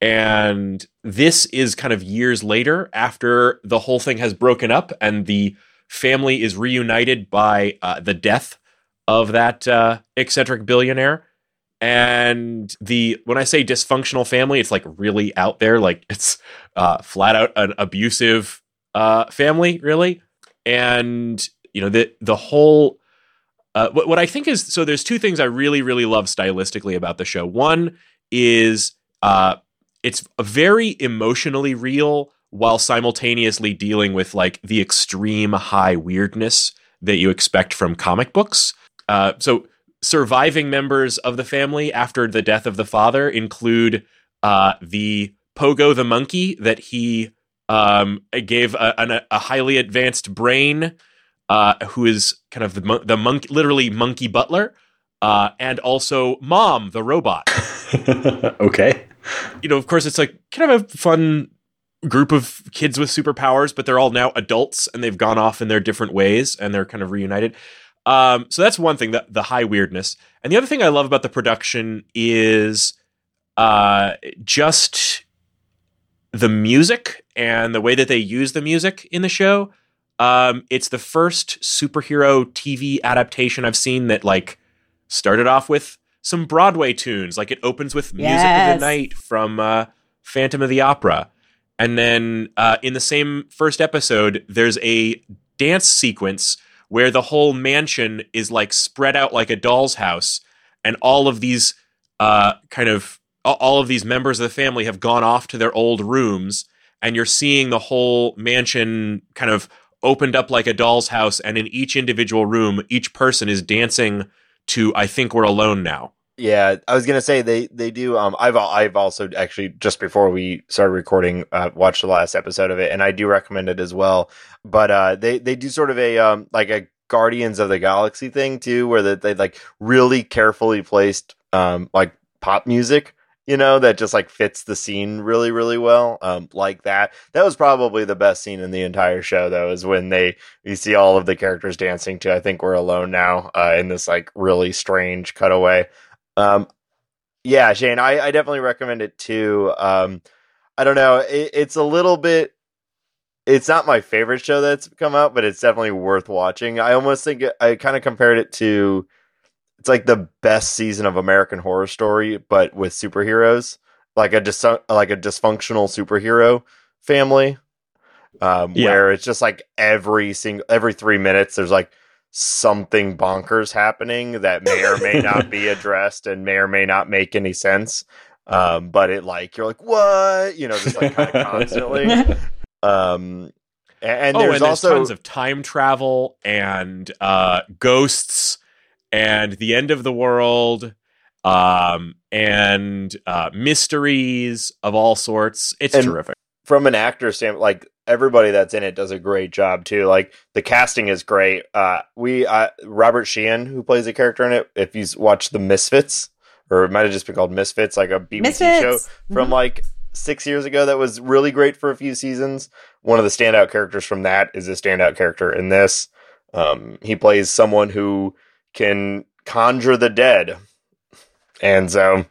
and this is kind of years later after the whole thing has broken up and the family is reunited by uh, the death of that uh, eccentric billionaire and the when i say dysfunctional family it's like really out there like it's uh, flat out an abusive uh, family really and you know the the whole uh, what, what I think is so there's two things I really really love stylistically about the show. One is uh, it's very emotionally real while simultaneously dealing with like the extreme high weirdness that you expect from comic books. Uh, so surviving members of the family after the death of the father include uh, the Pogo the monkey that he um, gave a, an- a highly advanced brain uh, who is kind of the mon- the monkey, literally monkey butler, uh, and also Mom the robot. (laughs) okay. You know, of course, it's like kind of a fun group of kids with superpowers, but they're all now adults and they've gone off in their different ways and they're kind of reunited. Um, so that's one thing, the, the high weirdness. And the other thing I love about the production is uh, just the music and the way that they use the music in the show. Um, it's the first superhero TV adaptation I've seen that like started off with some Broadway tunes. Like it opens with "Music of the Night" from uh, Phantom of the Opera, and then uh, in the same first episode, there's a dance sequence where the whole mansion is like spread out like a doll's house, and all of these uh, kind of all- of these members of the family have gone off to their old rooms, and you're seeing the whole mansion kind of opened up like a doll's house, and in each individual room, each person is dancing to "I Think We're Alone Now." Yeah, I was gonna say they they do. Um, I've I've also actually just before we started recording, uh, watched the last episode of it, and I do recommend it as well. But uh, they they do sort of a um like a Guardians of the Galaxy thing too, where that they like really carefully placed um like pop music, you know, that just like fits the scene really really well. Um, like that. That was probably the best scene in the entire show, though, is when they you see all of the characters dancing to "I Think We're Alone Now" uh, in this like really strange cutaway. Um, yeah, Shane, I, I definitely recommend it too. Um, I don't know, it, it's a little bit. It's not my favorite show that's come out, but it's definitely worth watching. I almost think it, I kind of compared it to. It's like the best season of American Horror Story, but with superheroes, like a dis- like a dysfunctional superhero family, um, Yeah. where it's just like every single every three minutes there's like something bonkers happening that may or may not (laughs) be addressed and may or may not make any sense. Um, but it like you're like what you know just like kind of (laughs) constantly. (laughs) Um, a- and, oh, there's and there's also tons of time travel and uh, ghosts and the end of the world um, and uh, mysteries of all sorts. It's And- terrific. from an actor standpoint, like everybody that's in it does a great job too. Like the casting is great. Uh, we uh, Robert Sheehan, who plays a character in it, if you've watched The Misfits, or it might have just been called Misfits, like a BBC show Misfits. from like six years ago that was really great for a few seasons. One of the standout characters from that is a standout character in this. Um, he plays someone who can conjure the dead, and so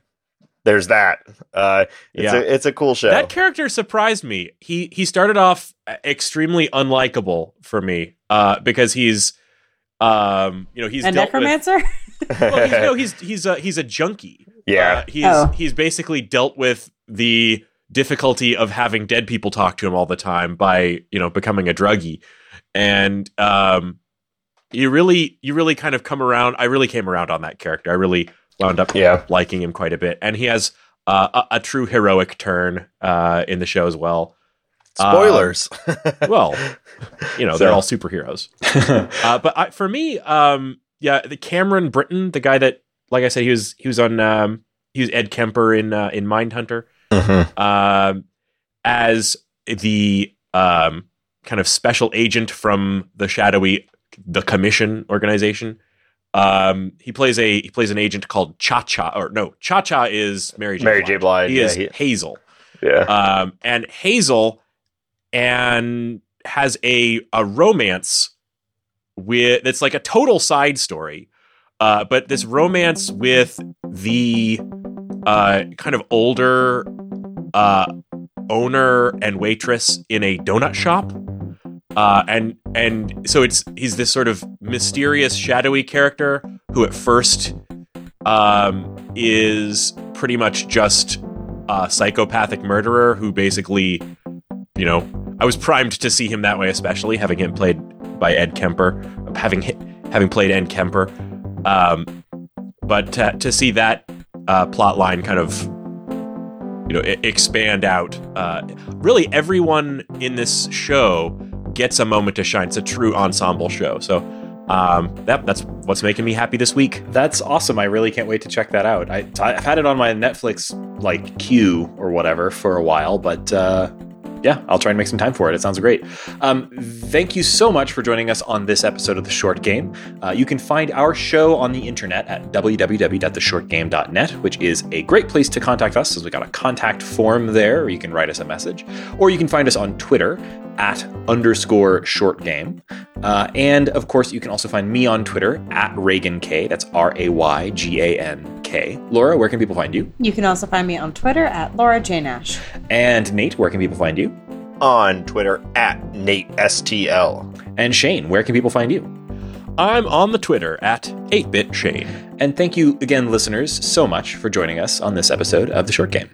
there's that. Uh, it's Yeah. a it's a cool show. That character surprised me. He he started off extremely unlikable for me uh, because he's um you know he's a dealt with- necromancer? (laughs) (laughs) well, he's, no, he's he's a he's a junkie. yeah, Uh, he's Oh. he's basically dealt with the difficulty of having dead people talk to him all the time by you know becoming a druggie, and um, you really you really kind of come around. I really came around on that character. I really wound up yeah. liking him quite a bit, and he has uh, a, a true heroic turn uh, in the show as well. Spoilers. (laughs) Well, you know So- they're all superheroes. (laughs) Uh, but I, for me, um, yeah, the Cameron Britton, the guy that, like I said, he was he was on um, he was Ed Kemper in uh, in Mindhunter Mhm. um, as the um, kind of special agent from the shadowy the Commission organization. Um, he plays a he plays an agent called Cha Cha or no Cha Cha is Mary J. Mary J. Blige. He yeah, is he- Hazel yeah. um, and Hazel and has a a romance with it's like a total side story, uh, but this romance with the uh, kind of older uh, owner and waitress in a donut shop. Uh, and and so it's he's this sort of mysterious, shadowy character who at first um, is pretty much just a psychopathic murderer who basically, you know, I was primed to see him that way, especially having him played by Ed Kemper, having having played Ed Kemper. Um, but to, to see that uh, plot line kind of, you know, expand out, uh, really everyone in this show gets a moment to shine. It's a true ensemble show. So um, that that's what's making me happy this week. That's awesome. I really can't wait to check that out. I, I've had it on my Netflix like queue or whatever for a while, but uh, yeah, I'll try and make some time for it. It sounds great. Um, thank you so much for joining us on this episode of The Short Game. Uh, you can find our show on the internet at www.theshortgame.net, which is a great place to contact us, as we got a contact form there, or you can write us a message, or you can find us on Twitter at underscore short game. Uh, and of course, you can also find me on Twitter at Raygan K. That's R A Y G A N K. Laura, where can people find you? You can also find me on Twitter at Laura J. Nash. And Nate, where can people find you? On Twitter at Nate STL. And Shane, where can people find you? I'm on the Twitter at 8bit Shane. And thank you again, listeners, so much for joining us on this episode of The Short Game.